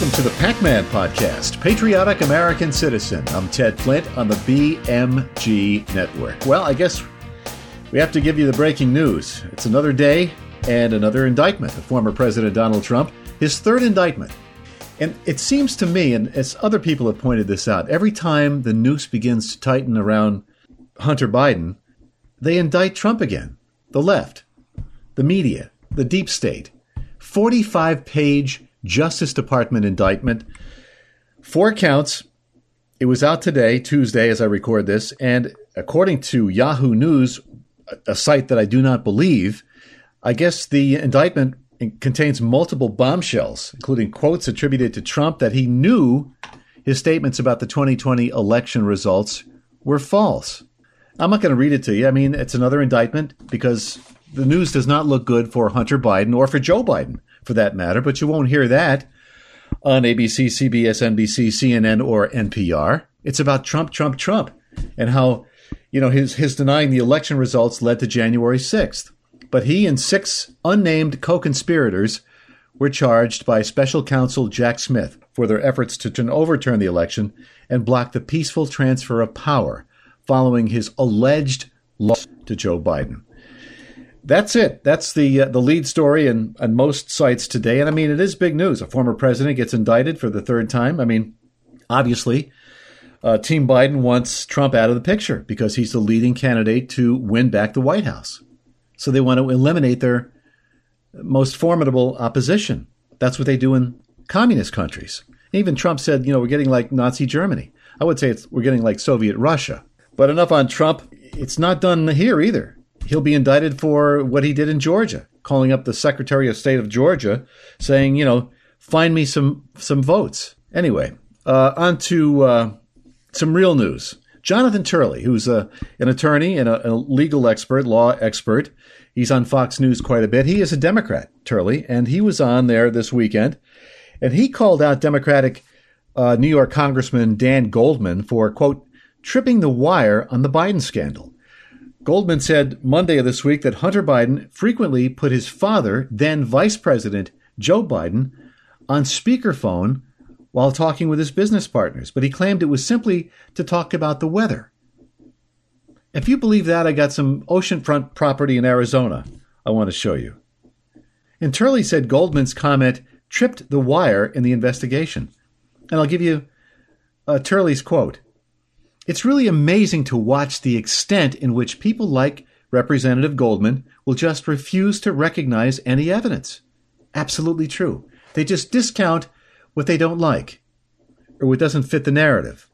welcome to the Pac Man Podcast, Patriotic American Citizen. I'm Ted Flint on the BMG Network. Well, I guess we have to give you the breaking news. It's another day and another indictment of former President Donald Trump, his third indictment. And it seems to me, and as other people have pointed this out, every time the noose begins to tighten around Hunter Biden, they indict Trump again. The left, the media, the deep state. 45 page Justice Department indictment. Four counts. It was out today, Tuesday, as I record this. And according to Yahoo News, a site that I do not believe, I guess the indictment contains multiple bombshells, including quotes attributed to Trump that he knew his statements about the 2020 election results were false. I'm not going to read it to you. I mean, it's another indictment because the news does not look good for Hunter Biden or for Joe Biden, for that matter, but you won't hear that on ABC, CBS, NBC, CNN, or NPR. It's about Trump, Trump, Trump, and how, you know, his, his denying the election results led to January 6th. But he and six unnamed co conspirators were charged by special counsel Jack Smith for their efforts to overturn the election and block the peaceful transfer of power following his alleged loss to Joe Biden. That's it. That's the uh, the lead story in, on most sites today. And I mean, it is big news. A former president gets indicted for the third time. I mean, obviously, uh, Team Biden wants Trump out of the picture because he's the leading candidate to win back the White House. So they want to eliminate their most formidable opposition. That's what they do in communist countries. Even Trump said, you know, we're getting like Nazi Germany. I would say we're getting like Soviet Russia. But enough on Trump. It's not done here either he'll be indicted for what he did in Georgia, calling up the Secretary of State of Georgia, saying, you know, find me some some votes. Anyway, uh, on to uh, some real news. Jonathan Turley, who's a, an attorney and a, a, legal expert, law expert, he's on Fox News quite a bit. He is a Democrat, Turley, and he was on there this weekend, and he called out Democratic uh, New York Congressman Dan Goldman for quote tripping the wire on the Biden scandal. Goldman said Monday of this week that Hunter Biden frequently put his father, then Vice President Joe Biden, on speakerphone while talking with his business partners, but he claimed it was simply to talk about the weather. If you believe that, I got some oceanfront property in Arizona I want to show you. And Turley said Goldman's comment tripped the wire in the investigation. And I'll give you uh, Turley's quote. It's really amazing to watch the extent in which people like Representative Goldman will just refuse to recognize any evidence. Absolutely true. They just discount what they don't like or what doesn't fit the narrative.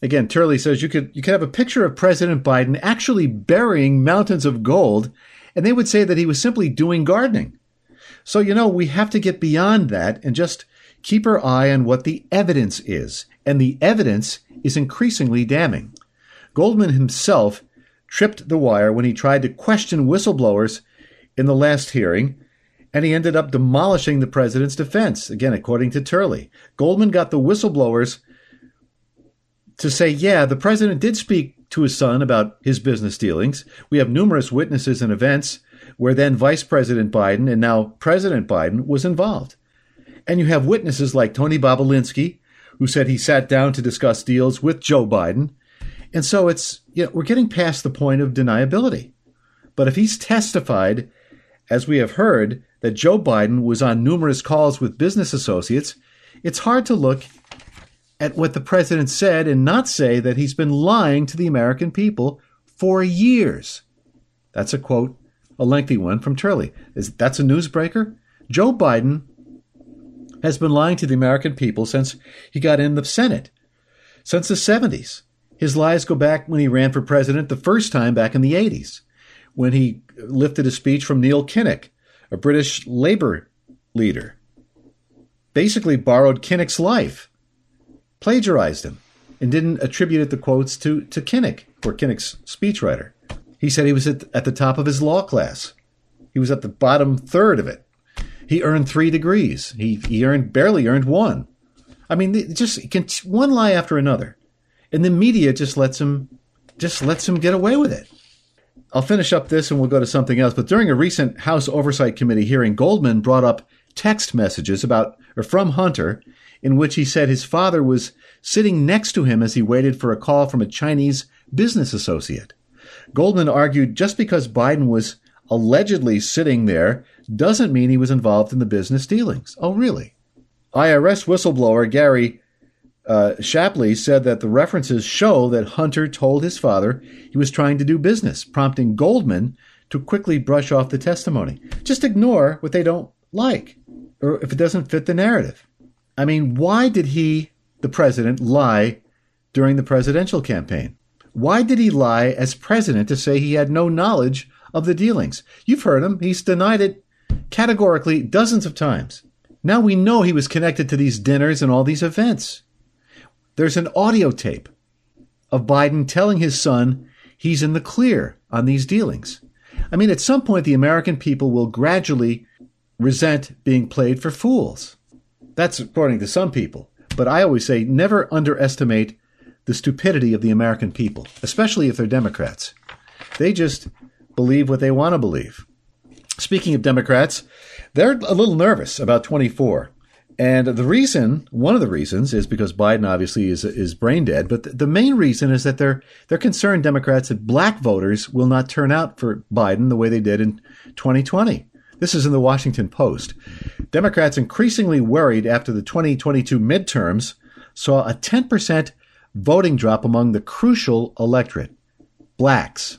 Again, Turley says you could you could have a picture of President Biden actually burying mountains of gold, and they would say that he was simply doing gardening. So you know we have to get beyond that and just keep our eye on what the evidence is and the evidence is increasingly damning. Goldman himself tripped the wire when he tried to question whistleblowers in the last hearing, and he ended up demolishing the president's defense, again, according to Turley. Goldman got the whistleblowers to say, yeah, the president did speak to his son about his business dealings. We have numerous witnesses and events where then Vice President Biden and now President Biden was involved. And you have witnesses like Tony Bobulinski, who said he sat down to discuss deals with Joe Biden. And so it's, you know, we're getting past the point of deniability. But if he's testified, as we have heard, that Joe Biden was on numerous calls with business associates, it's hard to look at what the president said and not say that he's been lying to the American people for years. That's a quote, a lengthy one from Turley. Is that's a newsbreaker? Joe Biden has been lying to the American people since he got in the Senate, since the 70s. His lies go back when he ran for president the first time back in the 80s, when he lifted a speech from Neil Kinnock, a British labor leader. Basically borrowed Kinnock's life, plagiarized him, and didn't attribute the quotes to, to Kinnock, or Kinnock's speechwriter. He said he was at, at the top of his law class. He was at the bottom third of it. He earned three degrees. He, he earned barely earned one. I mean, just one lie after another, and the media just lets him just lets him get away with it. I'll finish up this and we'll go to something else. But during a recent House Oversight Committee hearing, Goldman brought up text messages about or from Hunter in which he said his father was sitting next to him as he waited for a call from a Chinese business associate. Goldman argued just because Biden was allegedly sitting there doesn't mean he was involved in the business dealings. Oh, really? IRS whistleblower Gary uh, Shapley said that the references show that Hunter told his father he was trying to do business, prompting Goldman to quickly brush off the testimony. Just ignore what they don't like or if it doesn't fit the narrative. I mean, why did he, the president, lie during the presidential campaign? Why did he lie as president to say he had no knowledge of the dealings? You've heard him. He's denied it categorically dozens of times. Now we know he was connected to these dinners and all these events. There's an audio tape of Biden telling his son he's in the clear on these dealings. I mean, at some point, the American people will gradually resent being played for fools. That's according to some people. But I always say never underestimate the stupidity of the American people, especially if they're Democrats. They just believe what they want to believe. Speaking of Democrats, they're a little nervous about 24. And the reason, one of the reasons, is because Biden obviously is is brain dead. But the main reason is that they're they're concerned Democrats that black voters will not turn out for Biden the way they did in 2020. This is in the Washington Post. Democrats increasingly worried after the 2022 midterms saw a 10% voting drop among the crucial electorate, blacks.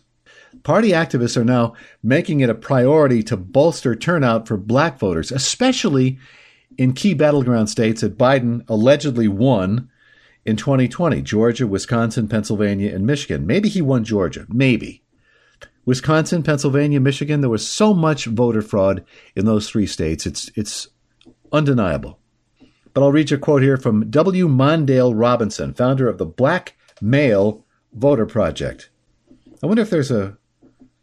Party activists are now making it a priority to bolster turnout for black voters, especially in key battleground states that Biden allegedly won in 2020 Georgia, Wisconsin, Pennsylvania, and Michigan. Maybe he won Georgia. Maybe. Wisconsin, Pennsylvania, Michigan, there was so much voter fraud in those three states. It's, it's undeniable. But I'll read you a quote here from W. Mondale Robinson, founder of the Black Male Voter Project. I wonder if there's a,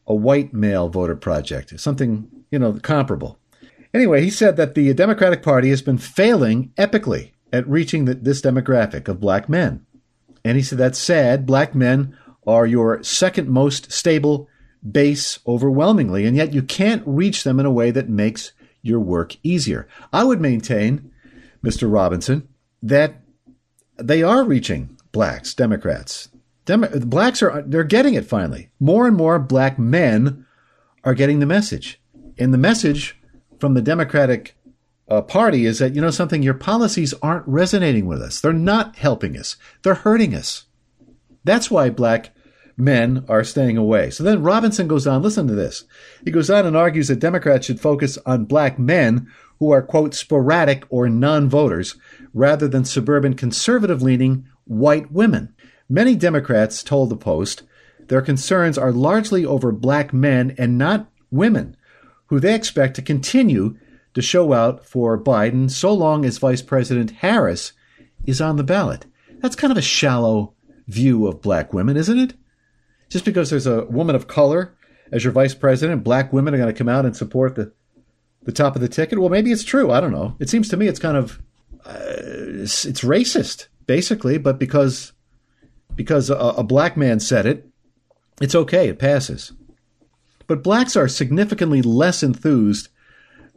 a white male voter project, something, you know, comparable. Anyway, he said that the Democratic Party has been failing epically at reaching the, this demographic of black men. And he said that's sad. Black men are your second most stable base overwhelmingly, and yet you can't reach them in a way that makes your work easier. I would maintain, Mr. Robinson, that they are reaching blacks, Democrats. Demo- blacks are they're getting it finally. More and more black men are getting the message. And the message from the Democratic uh, Party is that, you know something, your policies aren't resonating with us. They're not helping us. They're hurting us. That's why black men are staying away. So then Robinson goes on, listen to this. He goes on and argues that Democrats should focus on black men who are, quote, sporadic or non voters rather than suburban conservative leaning white women. Many Democrats told the Post their concerns are largely over black men and not women, who they expect to continue to show out for Biden so long as Vice President Harris is on the ballot. That's kind of a shallow view of black women, isn't it? just because there's a woman of color as your vice president, black women are going to come out and support the the top of the ticket. Well, maybe it's true. I don't know. It seems to me it's kind of uh, it's, it's, racist, basically. But because because a, a black man said it, it's okay. It passes. But blacks are significantly less enthused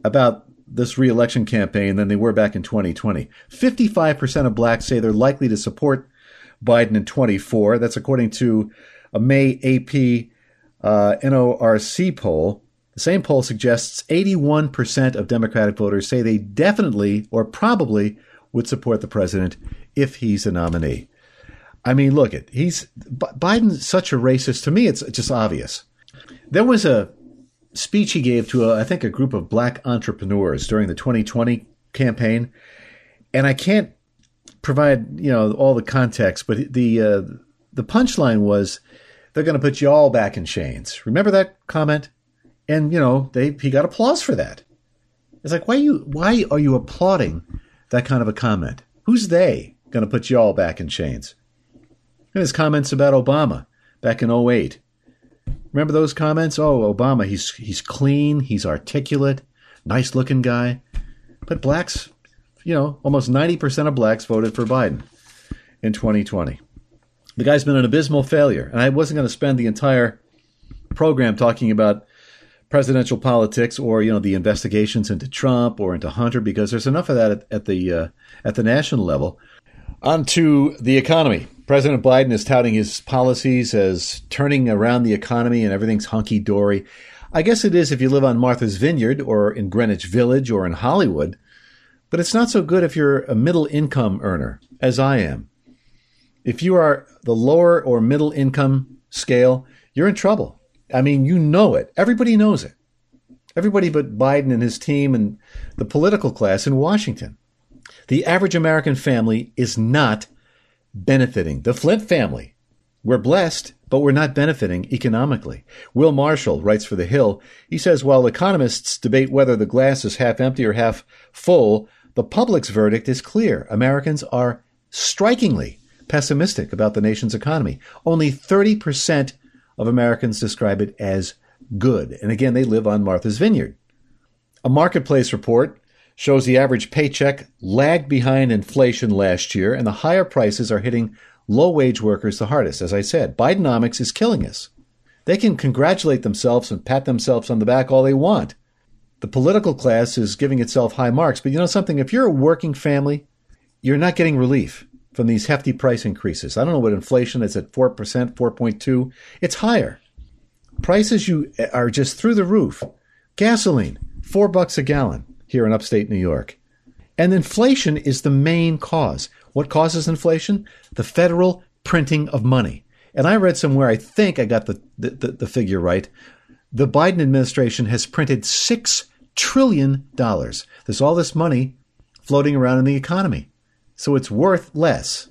about this reelection campaign than they were back in 2020. 55% of blacks say they're likely to support Biden in 24. That's according to a May AP uh, NORC poll. The same poll suggests 81% of Democratic voters say they definitely or probably would support the president if he's a nominee. I mean, look at he's Biden's such a racist. To me, it's just obvious. There was a speech he gave to a, I think a group of black entrepreneurs during the 2020 campaign, and I can't provide you know all the context, but the uh, the punchline was they're going to put you all back in chains. Remember that comment? And you know, they he got applause for that. It's like why you why are you applauding that kind of a comment? Who's they going to put you all back in chains? And his comments about Obama back in 08. Remember those comments? Oh, Obama, he's he's clean, he's articulate, nice looking guy. But blacks, you know, almost 90% of blacks voted for Biden in 2020. The guy's been an abysmal failure. And I wasn't going to spend the entire program talking about presidential politics or you know the investigations into Trump or into Hunter because there's enough of that at, at the uh, at the national level. On to the economy. President Biden is touting his policies as turning around the economy and everything's hunky dory. I guess it is if you live on Martha's Vineyard or in Greenwich Village or in Hollywood, but it's not so good if you're a middle income earner, as I am. If you are the lower or middle income scale, you're in trouble. I mean, you know it. Everybody knows it. Everybody but Biden and his team and the political class in Washington. The average American family is not benefiting. The Flint family. We're blessed, but we're not benefiting economically. Will Marshall writes for The Hill. He says while economists debate whether the glass is half empty or half full, the public's verdict is clear. Americans are strikingly pessimistic about the nation's economy. Only 30% of Americans describe it as good. And again, they live on Martha's Vineyard. A marketplace report shows the average paycheck lagged behind inflation last year, and the higher prices are hitting low wage workers the hardest. As I said, Bidenomics is killing us. They can congratulate themselves and pat themselves on the back all they want. The political class is giving itself high marks, but you know something? If you're a working family, you're not getting relief from these hefty price increases. I don't know what inflation is at 4%, 4.2. It's higher. Prices you are just through the roof. Gasoline, 4 bucks a gallon here in upstate New York. And inflation is the main cause. What causes inflation? The federal printing of money. And I read somewhere, I think I got the, the, the figure right. The Biden administration has printed $6 trillion. There's all this money floating around in the economy so it's worth less.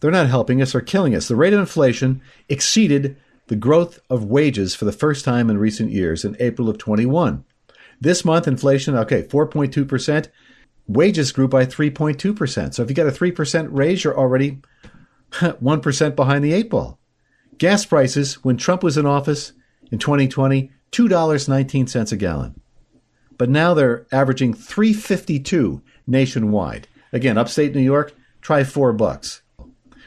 They're not helping us or killing us. The rate of inflation exceeded the growth of wages for the first time in recent years in April of 21. This month, inflation, okay, 4.2%. Wages grew by 3.2%. So if you got a 3% raise, you're already 1% behind the eight ball. Gas prices, when Trump was in office in 2020, $2.19 a gallon. But now they're averaging 352 nationwide. Again, upstate New York, try four bucks.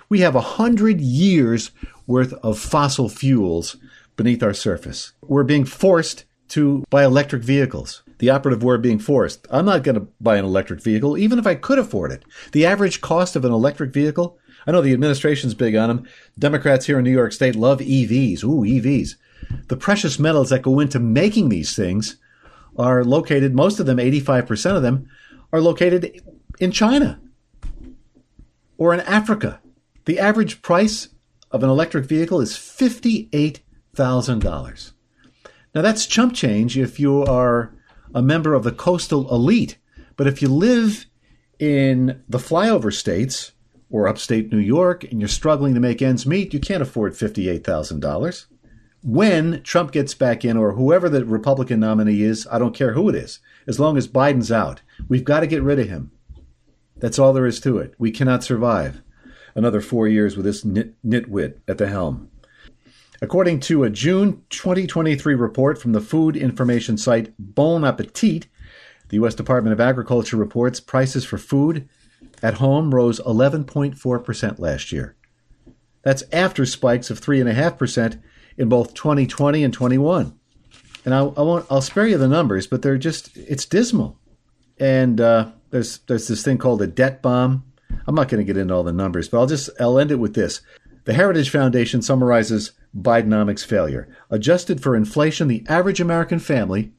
We have a hundred years worth of fossil fuels beneath our surface. We're being forced to buy electric vehicles. The operative word being forced. I'm not going to buy an electric vehicle, even if I could afford it. The average cost of an electric vehicle, I know the administration's big on them. Democrats here in New York State love EVs. Ooh, EVs. The precious metals that go into making these things are located, most of them, 85% of them, are located in China or in Africa. The average price of an electric vehicle is $58,000. Now, that's chump change if you are a member of the coastal elite. But if you live in the flyover states or upstate New York and you're struggling to make ends meet, you can't afford $58,000. When Trump gets back in, or whoever the Republican nominee is, I don't care who it is, as long as Biden's out, we've got to get rid of him. That's all there is to it. We cannot survive another four years with this nit- nitwit at the helm. According to a June 2023 report from the food information site Bon Appetit, the U.S. Department of Agriculture reports prices for food at home rose 11.4% last year. That's after spikes of 3.5% in both 2020 and 21. And I, I, won't, I'll spare you the numbers, but they're just, it's dismal. And uh, there's there's this thing called a debt bomb. I'm not going to get into all the numbers, but I'll just I'll end it with this. The Heritage Foundation summarizes Bidenomics failure. Adjusted for inflation, the average American family,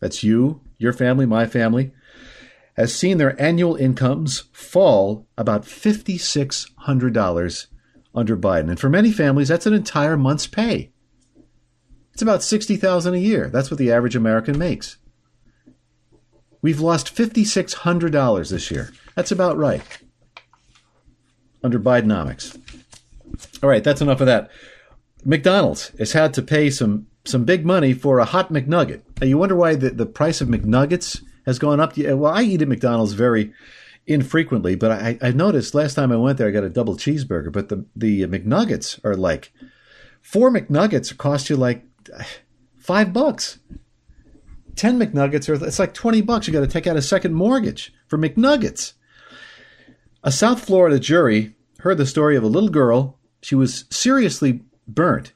that's you, your family, my family, has seen their annual incomes fall about $5,600 under Biden. And for many families, that's an entire month's pay. It's about 60000 a year. That's what the average American makes. We've lost $5,600 this year. That's about right. Under Bidenomics. All right, that's enough of that. McDonald's has had to pay some some big money for a hot McNugget. Now you wonder why the, the price of McNuggets has gone up. Well, I eat at McDonald's very infrequently, but I, I noticed last time I went there, I got a double cheeseburger. But the the McNuggets are like four McNuggets cost you like uh, five bucks. 10 McNuggets are it's like 20 bucks. You got to take out a second mortgage for McNuggets. A South Florida jury heard the story of a little girl. She was seriously burnt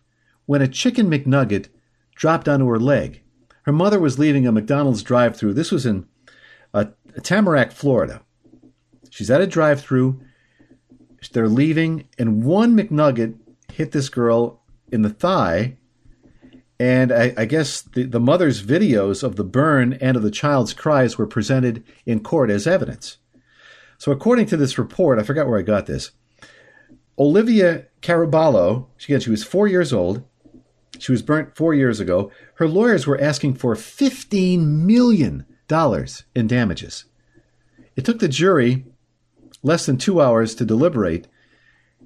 when a chicken McNugget dropped onto her leg. Her mother was leaving a McDonald's drive through. This was in uh, Tamarac, Florida. She's at a drive through. They're leaving, and one McNugget hit this girl in the thigh. And I, I guess the, the mother's videos of the burn and of the child's cries were presented in court as evidence. So, according to this report, I forgot where I got this. Olivia Caraballo, again, she was four years old. She was burnt four years ago. Her lawyers were asking for $15 million in damages. It took the jury less than two hours to deliberate,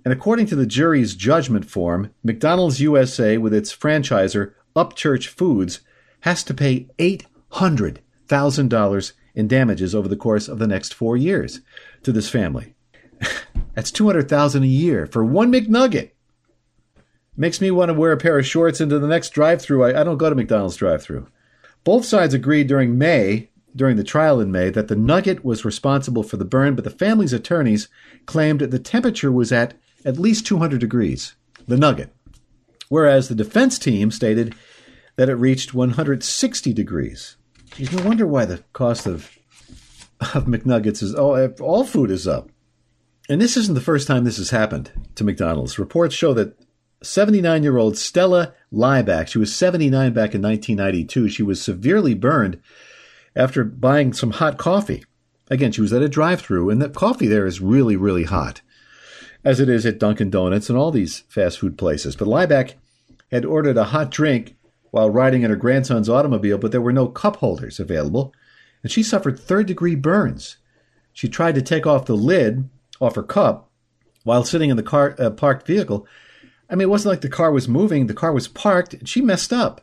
and according to the jury's judgment form, McDonald's USA, with its franchisor Upchurch Foods, has to pay $800,000 in damages over the course of the next four years to this family. That's 200,000 a year for one McNugget. Makes me want to wear a pair of shorts into the next drive-through. I, I don't go to McDonald's drive-through. Both sides agreed during May, during the trial in May, that the nugget was responsible for the burn, but the family's attorneys claimed the temperature was at at least 200 degrees, the nugget, whereas the defense team stated that it reached 160 degrees. You no wonder why the cost of of McNuggets is all all food is up. And this isn't the first time this has happened to McDonald's. Reports show that 79 year old Stella Liebeck, she was 79 back in 1992, she was severely burned after buying some hot coffee. Again, she was at a drive through, and the coffee there is really, really hot, as it is at Dunkin' Donuts and all these fast food places. But Liebeck had ordered a hot drink while riding in her grandson's automobile, but there were no cup holders available, and she suffered third degree burns. She tried to take off the lid off her cup while sitting in the car uh, parked vehicle. I mean, it wasn't like the car was moving; the car was parked. And she messed up.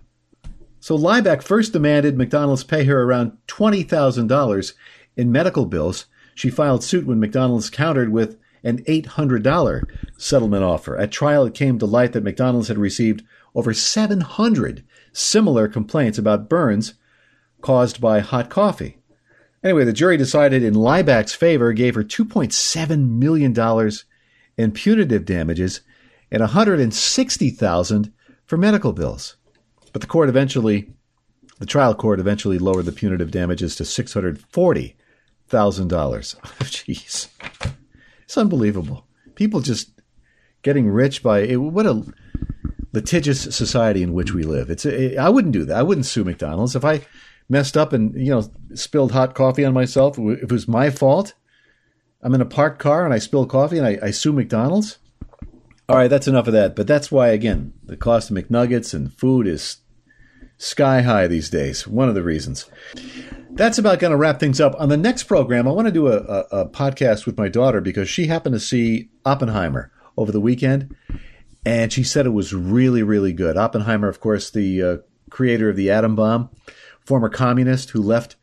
So Liebeck first demanded McDonald's pay her around twenty thousand dollars in medical bills. She filed suit when McDonald's countered with an eight hundred dollar settlement offer. At trial, it came to light that McDonald's had received over seven hundred similar complaints about burns caused by hot coffee. Anyway, the jury decided in Liebeck's favor, gave her $2.7 million in punitive damages and $160,000 for medical bills. But the court eventually, the trial court eventually lowered the punitive damages to $640,000. Jeez. It's unbelievable. People just getting rich by what a litigious society in which we live. It's a, I wouldn't do that. I wouldn't sue McDonald's if I messed up and you know spilled hot coffee on myself. If it was my fault, I'm in a parked car and I spill coffee and I, I sue McDonald's. All right, that's enough of that. But that's why again the cost of McNuggets and food is sky high these days. One of the reasons. That's about going to wrap things up. On the next program, I want to do a, a, a podcast with my daughter because she happened to see Oppenheimer over the weekend and she said it was really, really good. Oppenheimer, of course, the uh, creator of the atom bomb, former communist who left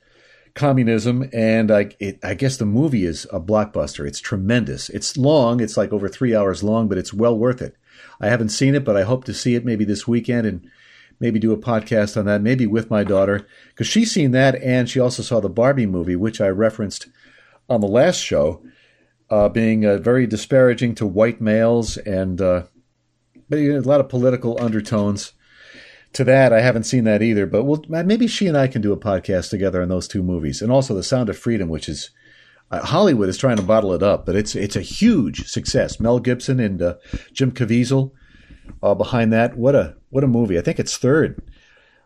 communism, and I, it, I guess the movie is a blockbuster. It's tremendous. It's long. It's like over three hours long, but it's well worth it. I haven't seen it, but I hope to see it maybe this weekend and maybe do a podcast on that, maybe with my daughter, because she's seen that, and she also saw the Barbie movie, which I referenced on the last show, uh, being uh, very disparaging to white males and uh, a lot of political undertones to that. I haven't seen that either, but we'll, maybe she and I can do a podcast together on those two movies, and also The Sound of Freedom, which is uh, Hollywood is trying to bottle it up, but it's it's a huge success. Mel Gibson and uh, Jim Caviezel uh, behind that. What a what a movie! I think it's third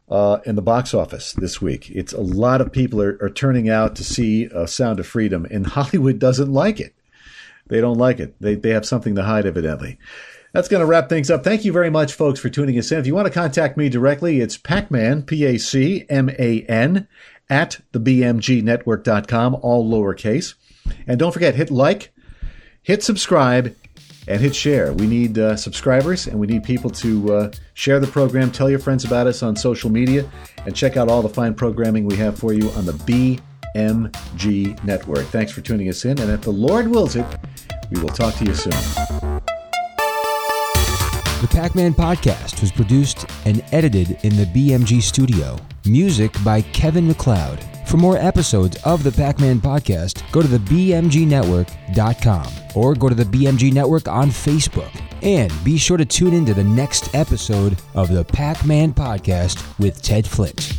uh, in the box office this week. It's a lot of people are, are turning out to see uh, Sound of Freedom, and Hollywood doesn't like it. They don't like it. They they have something to hide, evidently. That's going to wrap things up. Thank you very much, folks, for tuning us in. If you want to contact me directly, it's Pacman, P A C M A N, at thebmgnetwork.com, all lowercase. And don't forget, hit like, hit subscribe, and hit share. We need uh, subscribers and we need people to uh, share the program, tell your friends about us on social media, and check out all the fine programming we have for you on the BMG Network. Thanks for tuning us in, and if the Lord wills it, we will talk to you soon. The Pac Man podcast was produced and edited in the BMG studio. Music by Kevin MacLeod. For more episodes of the Pac Man podcast, go to the BMGNetwork.com or go to the BMG Network on Facebook. And be sure to tune in to the next episode of the Pac Man podcast with Ted Flint.